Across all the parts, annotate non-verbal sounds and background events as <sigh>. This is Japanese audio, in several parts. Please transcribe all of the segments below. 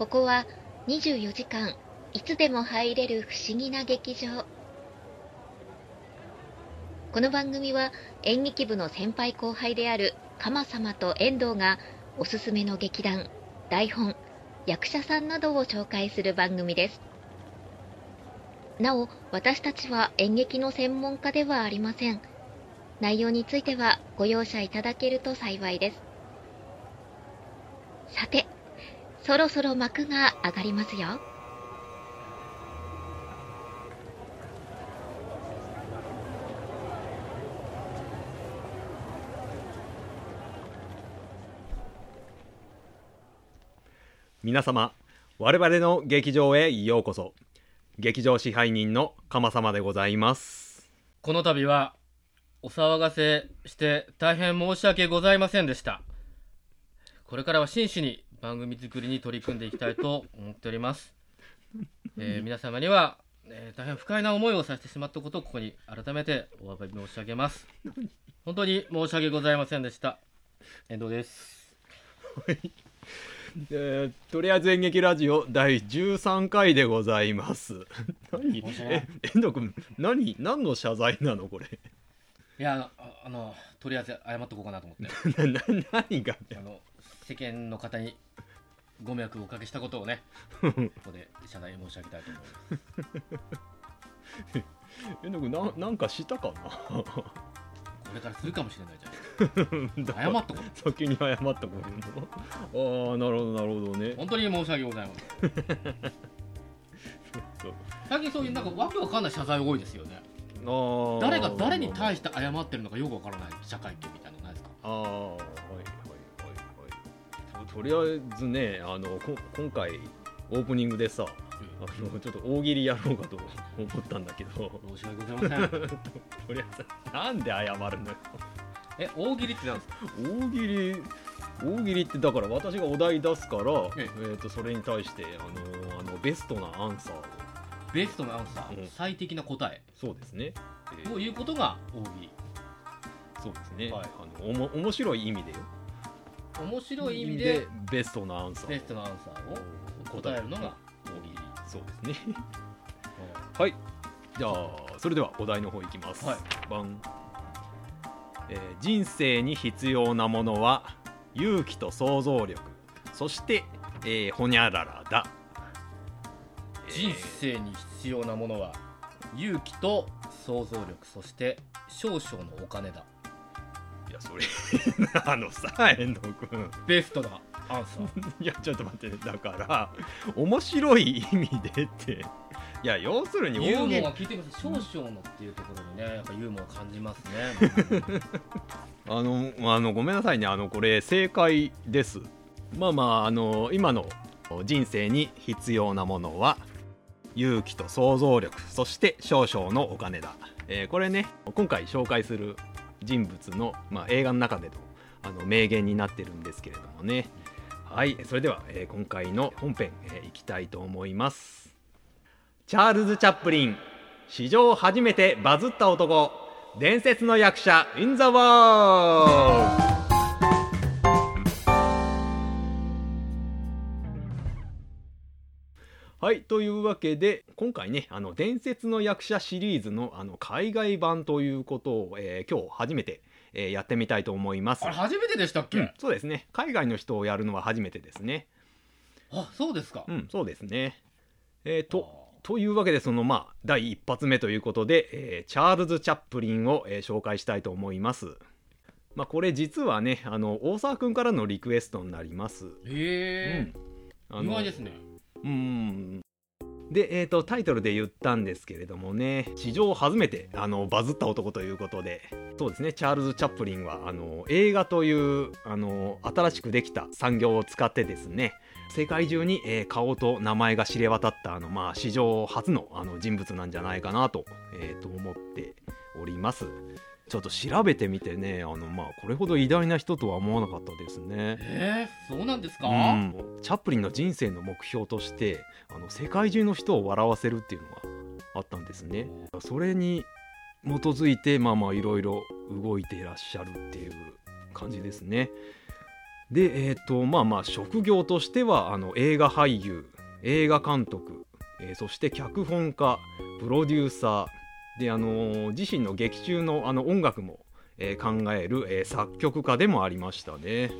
ここは24時間いつでも入れる不思議な劇場。この番組は演劇部の先輩後輩である鎌様と遠藤がおすすめの劇団台本役者さんなどを紹介する番組です。なお私たちは演劇の専門家ではありません。内容についてはご容赦いただけると幸いです。さてそろそろ幕が上がりますよ。皆様我々の劇場へようこそ。劇場支配人の鎌様でございます。この度はお騒がせして大変申し訳ございませんでした。これからは真摯に番組作りに取り組んでいきたいと思っております、<laughs> えー皆様には、えー大変不快な思いをさせてしまったことをここに改めてお詫び申し上げます。本当に申し訳ございませんでした。遠藤です。えーとりあえず演劇ラジオ第13回でございます。<laughs> 何？遠藤君何？何の謝罪なのこれ？いやあのとりあえず謝っとこうかなと思って。<laughs> なな何があの世間の方にご迷惑をおかけしたことをね <laughs> ここで謝罪申し上げたいと思います。遠藤君ななんかしたかな？<laughs> これからするかもしれないじゃん。<laughs> 謝っとこう。先に謝ったことの。ああなるほどなるほどね。本当に申し訳ございません。最近そういうなんかわけわかんない謝罪多いですよね。誰が誰に対して謝ってるのかよくわからない社会ってみたいなのないですか？ああととりあえずねあのこ今回オープニングでさあのちょっと大喜利やろうかと思ったんだけど。申し訳ございません。<laughs> とりあえずなんで謝るのよ。え大喜利ってなんですか？大喜利大喜利ってだから私がお題出すから、ええ。ー、とそれに対してあのあのベストなアンサーを。ベストのアンサー、うん。最適な答え？そうですね、えーということが大喜利。そうですね、はい。あのおも面白い意味でよ面白い意味でベストなアンサー。ベストなアンサーを答えるのが大喜利そうですね。はい。じゃあそれではお題の方いきます、はい。バン。えー人生に必要なものは勇気と想像力。そして、えー、ほにゃららだ、えー。人生に必要なものは勇気と想像力。そして少々のお金だそれ。<laughs> あのさ。遠藤君ベストなアンサー。いやちょっと待ってね。だから面白い意味でって。いや要するにユーモア聞いてください。少々のっていうところにねやっぱユーモア感じますね。<laughs> あのあのごめんなさいね。あのこれ正解です。まあまああの今の人生に必要なものは勇気と想像力そして少々のお金だ、えーこれね今回紹介する人物の、まあ、映画の中でのあの名言になってるんですけれどもね。はいそれでは、えー今回の本編、えーいきたいと思います。チャールズ・チャップリン史上初めてバズった男伝説の役者 in the world! はいというわけで今回ねあの伝説の役者シリーズのあの海外版ということを、えー今日初めて、えーやってみたいと思います。あれ初めてでしたっけ、うんそうですね。海外の人をやるのは初めてですね。あそうですか、うんそうですね。えーとというわけでそのまあ第一発目ということで、えーチャールズ・チャップリンを、えー紹介したいと思います。まあ、これ実はねあの大沢くんからのリクエストになります。へえ、あ意外ですねうんで、えー、とタイトルで言ったんですけれどもね史上初めてあのバズった男ということでそうですねチャールズ・チャップリンはあの映画というあの新しくできた産業を使ってですね世界中に、えー顔と名前が知れ渡ったあの、まあ、史上初のあの人物なんじゃないかなと,、えーと思っております。ちょっと調べてみてね。あの、まあ、これほど偉大な人とは思わなかったですね。えー、そうなんですか、うん、チャップリンの人生の目標としてあの世界中の人を笑わせるっていうのがあったんですね。それに基づいてまあまあいろいろ動いていらっしゃるっていう感じですね。でえっ、とまあまあ職業としてはあの映画俳優映画監督、えーそして脚本家プロデューサーであの自身の劇中のあの音楽も、えー考える、えー作曲家でもありましたね。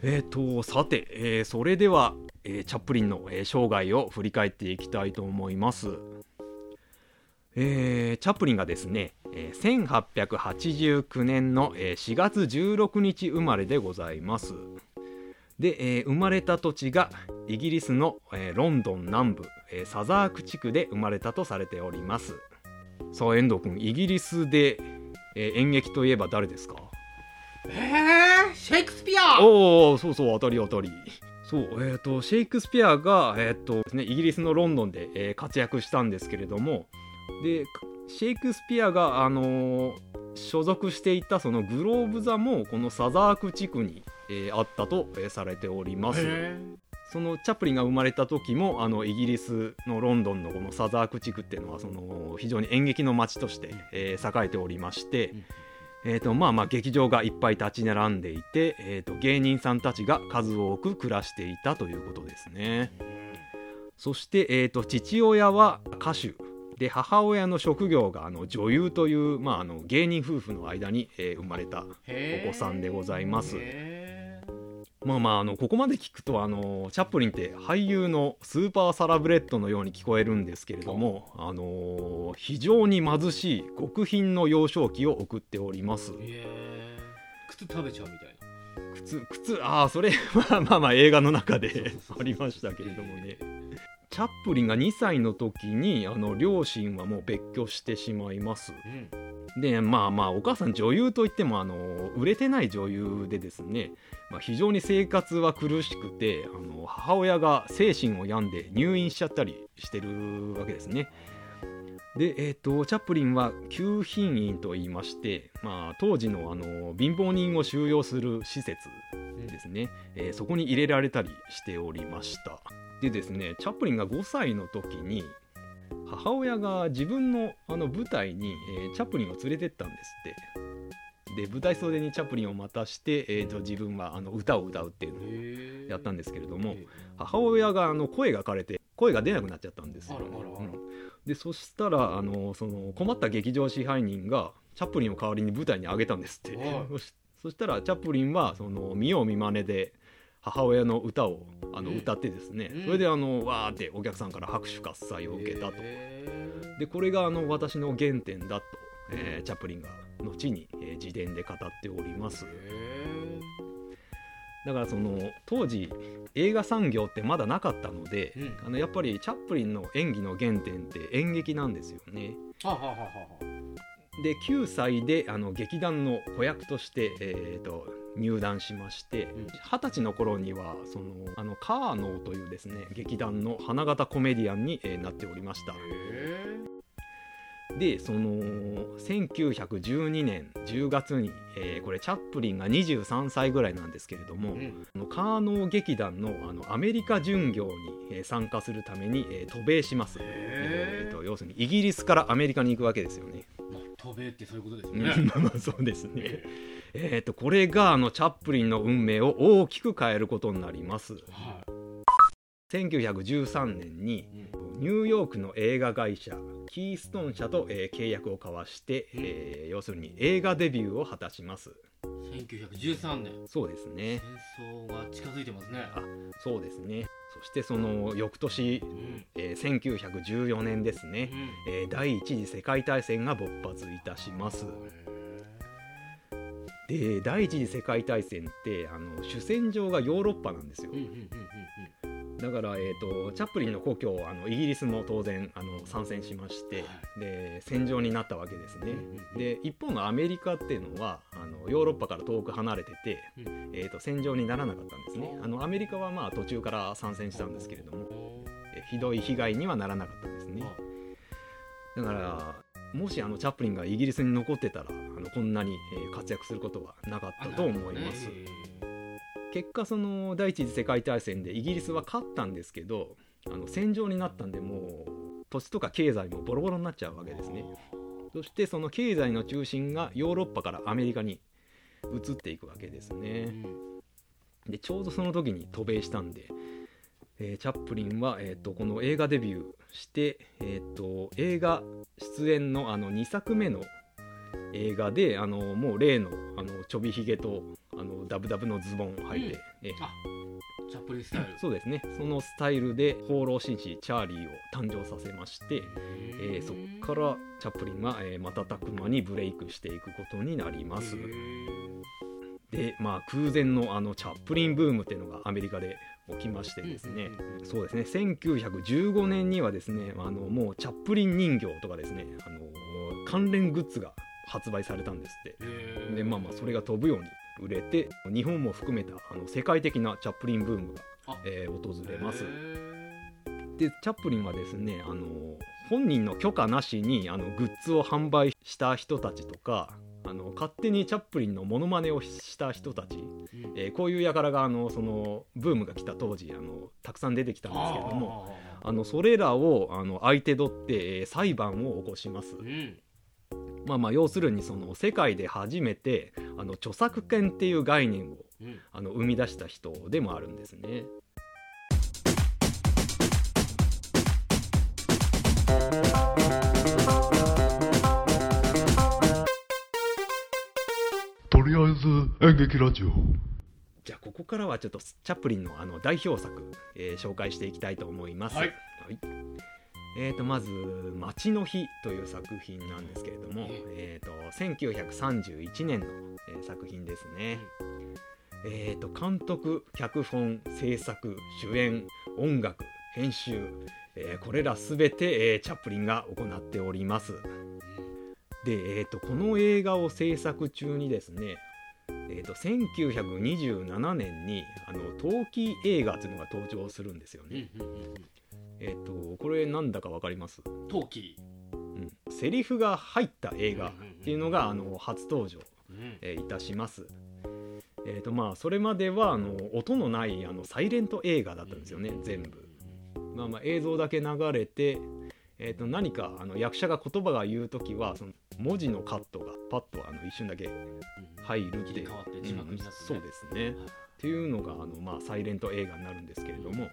えー、とさて、えーそれでは、えーチャップリンの、えー生涯を振り返っていきたいと思います、えーチャップリンがですね、えー1889年の、えー4月16日生まれでございます。で、えー生まれた土地がイギリスの、えーロンドン南部、えーサザーク地区で生まれたとされております。さあ遠藤君イギリスで、えー演劇といえば誰ですか？えー、シェイクスピア！おおそうそう当たり当たり。そうえっ、とシェイクスピアがえっ、とねイギリスのロンドンで、えー活躍したんですけれどもでシェイクスピアがあのー所属していたそのグローブ座もこのサザーク地区に、えーあったと、えーされておりますそのチャップリンが生まれた時もあのイギリスのロンドンのこのサザーク地区っていうのはその非常に演劇の街として、えー栄えておりまして、うん。えーとまあ、まあ劇場がいっぱい立ち並んでいて、えー、と芸人さんたちが数多く暮らしていたということですね。そして、えー、と父親は歌手で母親の職業があの女優という、まあ、あの芸人夫婦の間に、えー生まれたお子さんでございます。へまあまああのここまで聞くとあのチャップリンって俳優のスーパーサラブレッドのように聞こえるんですけれどもあの非常に貧しい極貧の幼少期を送っております。靴食べちゃうみたいな。靴靴ああそれはまあまあ映画の中でありましたけれどもね。チャップリンが2歳の時にあの両親はもう別居してしまいます。うんでまあまあお母さん女優といってもあの売れてない女優でですね、まあ、非常に生活は苦しくてあの母親が精神を病んで入院しちゃったりしてるわけですね。で、えー、とチャップリンは旧賓院と言いまして、まあ、当時のあの貧乏人を収容する施設ですね、えーそこに入れられたりしておりました。でですねチャップリンが5歳の時に母親が自分のあの舞台に、えーチャップリンを連れてったんですって。で舞台袖にチャップリンを待たして、えーと自分はあの歌を歌うっていうのをやったんですけれども母親があの声が枯れて声が出なくなっちゃったんですよ、あらあらあら。うん。でそしたらあのその困った劇場支配人がチャップリンを代わりに舞台に上げたんですって、そしたらチャップリンはその見よう見まねで母親の歌をあのうん。歌ってですね、うん。それであのわーってお客さんから拍手喝采を受けたと、でこれがあの私の原点だと、えーチャップリンが後に、えー自伝で語っております。へだからその当時映画産業ってまだなかったので、うん。あのやっぱりチャップリンの演技の原点って演劇なんですよね。ーはあはあはで9歳であの劇団の子役として、えーと入団しましてうん。二十歳の頃にはそのあのカーノーというですね劇団の花形コメディアンに、えーなっておりました。へでその1912年10月に、えーこれチャップリンが23歳ぐらいなんですけれども、ーうん。あのカーノー劇団のあのアメリカ巡業に、えー参加するために、えー渡米します、えーと要するにイギリスからアメリカに行くわけですよね。まあ渡米ってそういうことですようんねまあまあそうですね。えー、とこれがあのチャップリンの運命を大きく変えることになります。は1913年にいうんニューヨークの映画会社キーストン社と、えー契約を交わして、うんえー要するに映画デビューを果たします。1913年そうですね。戦争が近づいてますねあそうですね。そしてその翌年、うんえー1914年ですね。えー第一次世界大戦が勃発いたします。で第一次世界大戦ってあの主戦場がヨーロッパなんですよ。だから、えー、とチャップリンの故郷あのイギリスも当然あの参戦しまして、はで戦場になったわけですね。で一方のアメリカっていうのはあのヨーロッパから遠く離れてて、うん。えー、と戦場にならなかったんですね。うん。あのアメリカはまあ途中から参戦したんですけれどもひどい被害にはならなかったんですね。だからもしあのチャップリンがイギリスに残ってたらあのこんなに、えー活躍することはなかったと思います、結果その第一次世界大戦でイギリスは勝ったんですけどあの戦場になったんでもう土地とか経済もボロボロになっちゃうわけですね。そしてその経済の中心がヨーロッパからアメリカに移っていくわけですね。でちょうどその時に渡米したんで、えーチャップリンは、えー、とこの映画デビューして、えー、と映画出演のあの2作目の映画であのもう例のあのちょびひげとあのダブダブのズボンを履いて、えーあチャップリンスタイル。そうですね。そのスタイルで放浪紳士チャーリーを誕生させまして、えーそこからチャップリンが、えー瞬く間にブレイクしていくことになります。でまあ空前のあのチャップリンブームっていうのがアメリカで起きましてですね、そうですね。1915年にはですねあのもうチャップリン人形とかですねあの関連グッズが発売されたんですって。でまあまあそれが飛ぶように売れて日本も含めたあの世界的なチャップリンブームがあ、えー訪れます。でチャップリンはですねあの本人の許可なしにあのグッズを販売した人たちとかあの勝手にチャップリンのモノマネをした人たち、えーこういう輩があのそのブームが来た当時あのたくさん出てきたんですけれどもあのそれらをあの相手取って、えー裁判を起こします。うんまあまあ要するにその世界で初めてあの著作権っていう概念をうんあの生み出した人でもあるんですね。とりあえず演劇ラジオじゃあここからはちょっとチャップリンのあの代表作、えー紹介していきたいと思います。はいはいえー、とまず「街の日」という作品なんですけれども、えー、と1931年の、えー作品ですね。えー、と監督脚本制作主演音楽編集、えーこれら全て、えーチャップリンが行っております。で、えー、とこの映画を制作中にですねえー、と1927年にあの陶器映画っていうのが登場するんですよね。えっ、とこれなんだかわかります、陶器。うん、セリフが入った映画っていうのがあの初登場、うん。えーいたします。えーとまあ、それまではあの音のないあのサイレント映画だったんですよね全部。まあ、まあ映像だけ流れて、えー、と何かあの役者が言葉が言う時はその文字のカットがパッとあの一瞬だけ入るって切り替わって字幕になってね。うん。そうですね。っていうのがあの、まあ、サイレント映画になるんですけれども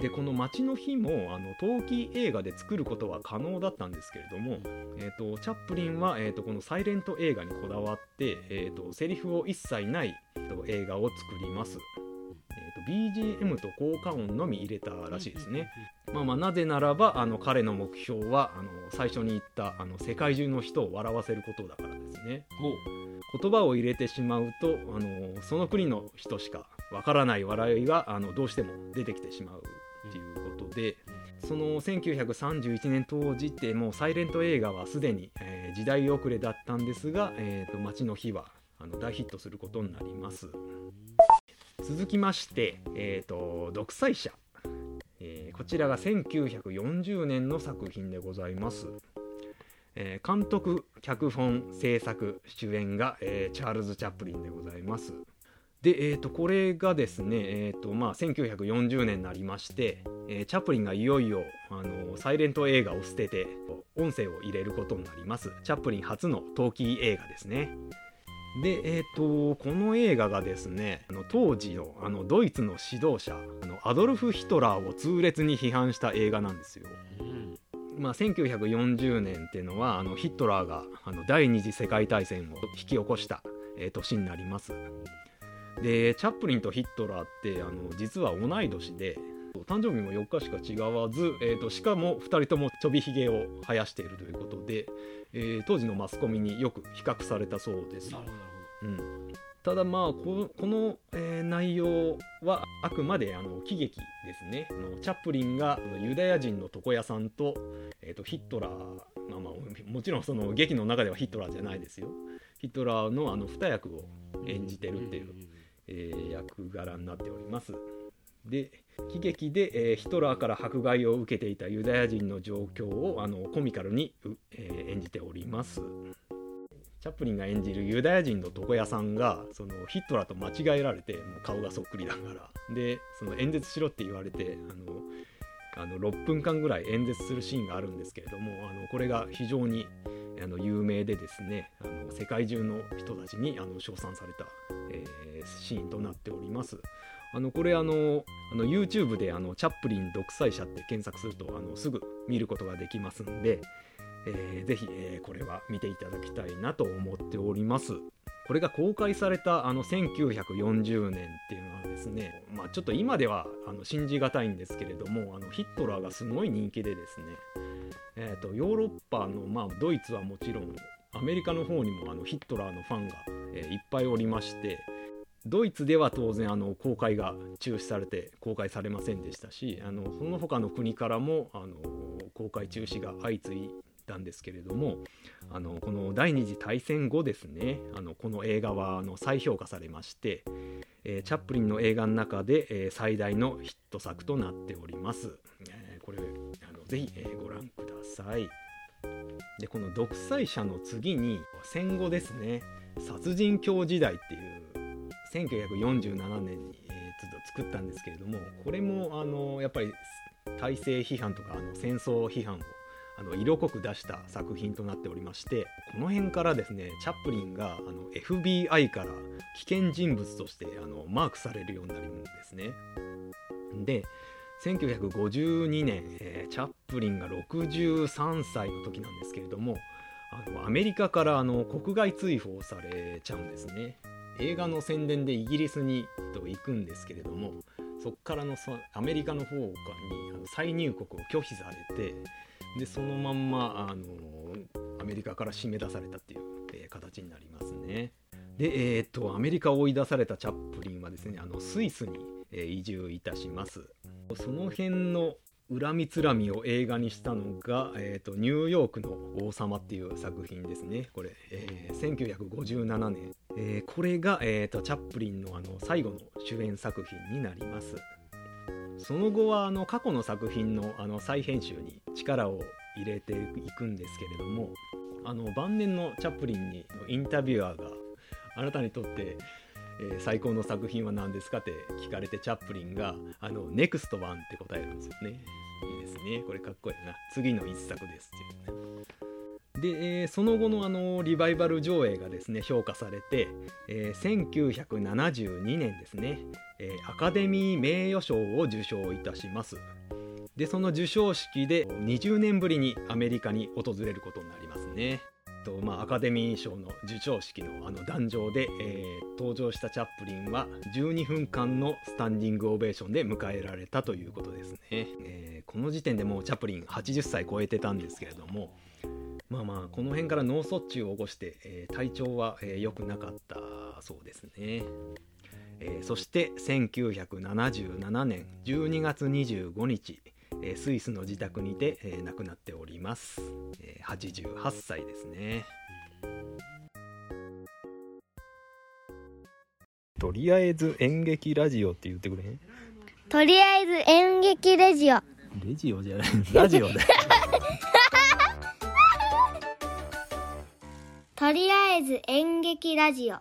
でこの「街の日も」あの陶器映画で作ることは可能だったんですけれども、えー、とチャップリンは、えー、とこのサイレント映画にこだわって、えー、とセリフを一切ない、えーと映画を作ります。えー、と BGM と効果音のみ入れたらしいですね。まあまあなぜならばあの彼の目標はあの最初に言ったあの世界中の人を笑わせることだからですね。言葉を入れてしまうとあのその国の人しかわからない笑いがあのどうしても出てきてしまうで、その1931年当時ってもうサイレント映画はすでに、えー時代遅れだったんですが「えー、と街の日は」あの大ヒットすることになります。続きまして「えー、と独裁者」えーこちらが1940年の作品でございます。えー監督脚本制作主演が、えーチャールズ・チャップリンでございます。で、えー、とこれがですね、えーとまあ、1940年になりまして、えーチャップリンがいよいよあのサイレント映画を捨てて音声を入れることになります。チャップリン初の陶器映画ですね。で、えー、とこの映画がですねあの当時のあのドイツの指導者あのアドルフ・ヒトラーを痛烈に批判した映画なんですよ。うん。まあ、1940年っていうのはあのヒットラーがあの第二次世界大戦を引き起こした、えー年になります。でチャップリンとヒットラーってあの実は同い年で誕生日も4日しか違わず、えー、としかも2人ともちょびひげを生やしているということで、えー当時のマスコミによく比較されたそうです。なるほどうん、ただまあここの、えー内容はあくまであの喜劇ですね。あのチャップリンがユダヤ人の床屋さんと,、えーとヒットラー、まあまあ、もちろんその劇の中ではヒットラーじゃないですよ。ヒットラーのあの二役を演じてるっていう、えー役柄になっておりますで喜劇で、えーヒトラーから迫害を受けていたユダヤ人の状況をあのコミカルに、えー演じております。チャップリンが演じるユダヤ人の床屋さんがそのヒトラーと間違えられてもう顔がそっくりだから。でその演説しろって言われてあのあの6分間ぐらい演説するシーンがあるんですけれどもあのこれが非常にあの有名でですねあの世界中の人たちにあの称賛された、えーシーンとなっております。あのこれあのあの YouTube であのチャップリン独裁者って検索するとあのすぐ見ることができますんで、えーぜひ、えーこれは見ていただきたいなと思っております。これが公開されたあの1940年っていうのはですね、まあ、ちょっと今ではあの信じがたいんですけれどもあのヒットラーがすごい人気でですね、えー、とヨーロッパの、まあ、ドイツはもちろんアメリカの方にもあのヒットラーのファンが、えーいっぱいおりましてドイツでは当然あの公開が中止されて公開されませんでしたしあのその他の国からもあの公開中止が相次いだんですけれどもあのこの第二次大戦後ですねあのこの映画はあの再評価されまして、えーチャップリンの映画の中で、えー最大のヒット作となっております。えーこれあのぜひ、えーご覧ください。でこの独裁者の次に戦後ですね殺人狂時代っていう1947年に、えー作ったんですけれどもこれもあのやっぱり体制批判とかあの戦争批判をあの色濃く出した作品となっておりましてこの辺からですねチャップリンがあの FBI から危険人物としてあのマークされるようになるんですね。で1952年、えーチャップリンが63歳の時なんですけれどもあのアメリカからあの国外追放されちゃうんですね映画の宣伝でイギリスに行くんですけれどもそこからのアメリカの方に再入国を拒否されてでそのまんまあのアメリカから締め出されたっていう、えー形になりますね。でえーっとアメリカを追い出されたチャップリンはですねあのスイスに、えー移住いたします。その辺の恨みつらみを映画にしたのが、えーと「ニューヨークの王様」っていう作品ですね。これ、えー1957年、えーこれが、えーとチャップリンのあの最後の主演作品になります。その後はあの過去の作品のあの再編集に力を入れていくんですけれどもあの晩年のチャップリンにインタビュアーがあなたにとって、えー最高の作品は何ですかって聞かれてチャップリンがあのネクストワンって答えるんですよね。いいですね。これかっこいいな。次の一作ですっていうね。で、えーその後のあのリバイバル上映がですね評価されて、えー1972年ですね、えーアカデミー名誉賞を受賞いたします。でその授賞式で20年ぶりにアメリカに訪れることになりますね。とまあ、アカデミー賞の授賞式のあの壇上で、えー登場したチャップリンは12分間のスタンディングオベーションで迎えられたということですね、えーこの時点でもうチャップリン80歳超えてたんですけれどもまあまあこの辺から脳卒中を起こして、えー体調は良、えー良くなかったそうですね、えーそして1977年12月25日えースイスの自宅にて、えー亡くなっております、えー88歳ですね。とりあえず演劇ラジオって言ってくれへん？とりあえず演劇レジオ。レジオじゃない。ラジオだよ <laughs> とりあえず演劇ラジオ。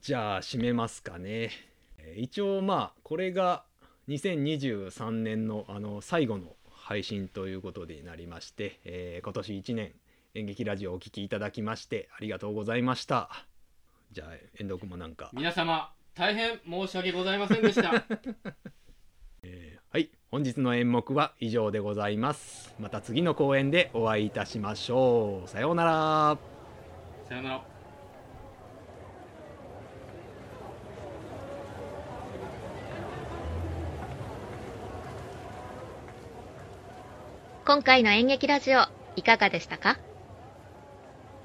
じゃあ締めますかね。えー一応まあこれが2023年のあの最後の配信ということになりまして、えー今年1年演劇ラジオをお聴きいただきましてありがとうございました。じゃあ遠藤君もなんか。皆様大変申し訳ございませんでした。は <laughs> い <laughs> 本日の演目は以上でございます。また次の公演でお会いいたしましょう。さようなら。さよなら。今回の演劇ラジオいかがでしたか？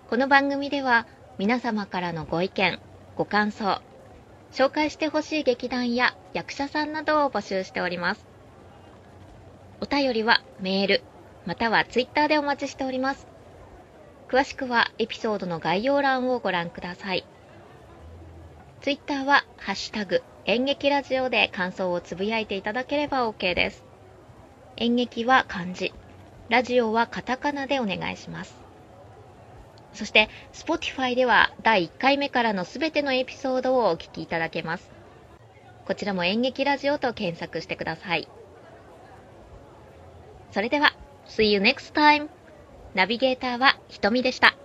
この番組では皆様からのご意見ご感想紹介してほしい劇団や役者さんなどを募集しておりますお便りはメールまたはツイッターでお待ちしております詳しくはエピソードの概要欄をご覧くださいツイッターは「ハッシュタグ演劇ラジオ」で感想をつぶやいていただければ OK です演劇は漢字ラジオはカタカナでお願いします。そして、Spotify では第1回目からのすべてのエピソードをお聞きいただけます。こちらも演劇ラジオと検索してください。それでは、See you next time! ナビゲーターはひとみでした。